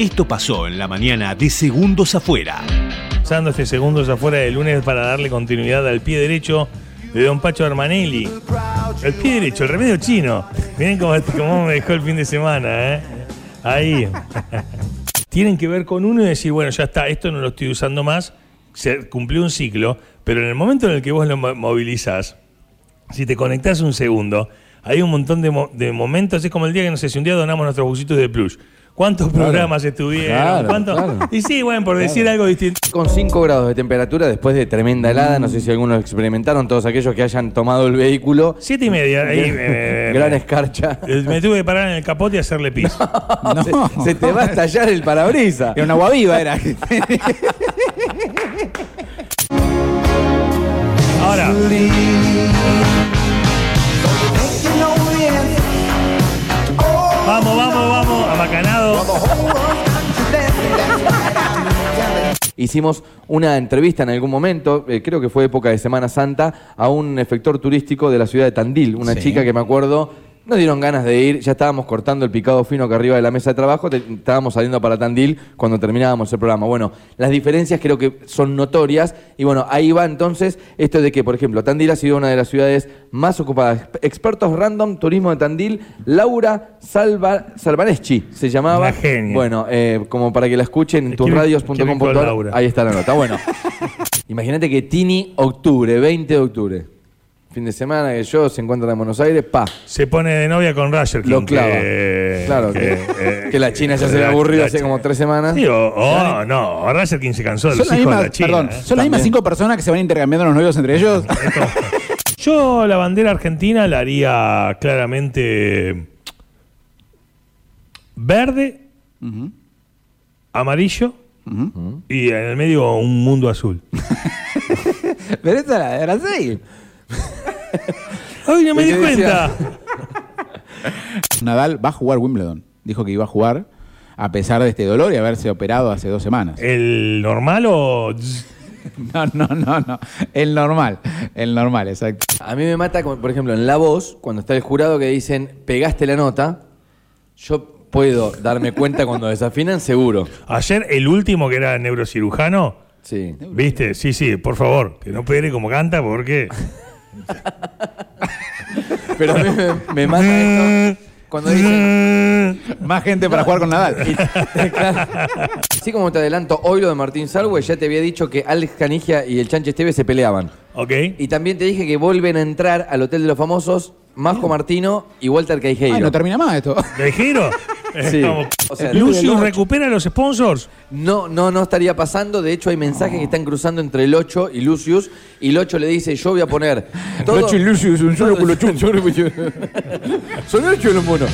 Esto pasó en la mañana de Segundos Afuera. Usando este segundos afuera de lunes para darle continuidad al pie derecho de Don Pacho Armanelli. El pie derecho, el remedio chino. Miren cómo, cómo me dejó el fin de semana, ¿eh? Ahí. Tienen que ver con uno y decir, bueno, ya está, esto no lo estoy usando más, se cumplió un ciclo, pero en el momento en el que vos lo mo- movilizás, si te conectás un segundo, hay un montón de, mo- de momentos, es como el día que, no sé, si un día donamos nuestros busitos de plush. ¿Cuántos programas estuvieron? Claro, ¿Cuántos? claro. Y sí, bueno, por decir algo distinto. Con 5 grados de temperatura después de tremenda helada, no sé si algunos experimentaron, todos aquellos que hayan tomado el vehículo. Siete y media, ahí eh, Gran escarcha. eh, me tuve que parar en el capote y hacerle pis. Se, se te va a estallar el parabrisas. Era una agua viva, era. Ahora, Hicimos una entrevista en algún momento, eh, creo que fue época de Semana Santa, a un efector turístico de la ciudad de Tandil, una Sí. chica que me acuerdo, nos dieron ganas de ir, ya estábamos cortando el picado fino que arriba de la mesa de trabajo, te- estábamos saliendo para Tandil cuando terminábamos el programa. Bueno, las diferencias creo que son notorias y bueno, ahí va entonces esto de que, por ejemplo, Tandil ha sido una de las ciudades más ocupadas. Expertos random, turismo de Tandil, Laura Salva, Salvaneschi se llamaba. Una genia. Bueno, eh, como para que la escuchen en tusradios.com.ar. Ahí está la nota. Bueno, imagínate que Tini, octubre, 20 de octubre. Fin de semana que yo se encuentra en Buenos Aires, pa, Se pone de novia con Roger King. lo clava. que- claro, que, eh, que la China ya se la- había aburrido la hace como tres semanas. Sí, o, o no, Roger King se cansó de Son los las hijos de mismas, la China. perdón, ¿eh? son las mismas cinco personas que se van intercambiando los novios entre ellos. Yo la bandera argentina la haría claramente verde, amarillo y en el medio un mundo azul. Pero esta era de Brasil. ¡Ay, no me di cuenta! Nadal va a jugar Wimbledon. Dijo que iba a jugar a pesar de este dolor y haberse operado hace dos semanas. ¿El normal o...? No, no, no, no. El normal. El normal, exacto. A mí me mata, por ejemplo, en La Voz, cuando está el jurado que dicen, pegaste la nota, yo puedo darme cuenta cuando desafinan, seguro. Ayer el último que era neurocirujano, Sí. ¿viste? Sí, sí, por favor, que no pere como canta porque... Pero a mí me, me mata esto cuando dicen... Más gente para jugar con Nadal. Así como te adelanto, hoy lo de Martín Salwe, ya te había dicho que Alex Canigia y el Chanche Esteve se peleaban. ¿Ok? Y también te dije que vuelven a entrar al Hotel de los Famosos Majo Martino y Walter Caijeiro. Ay, no termina más esto. ¿De giro? Sí. O sea, Lucius recupera los sponsors. No, no, no estaría pasando. De hecho, hay mensajes que están cruzando entre el 8 y Lucius. Y el 8 le dice, yo voy a poner todo... Rocho y Lucius, un solo culo chum. Son ocho los monos.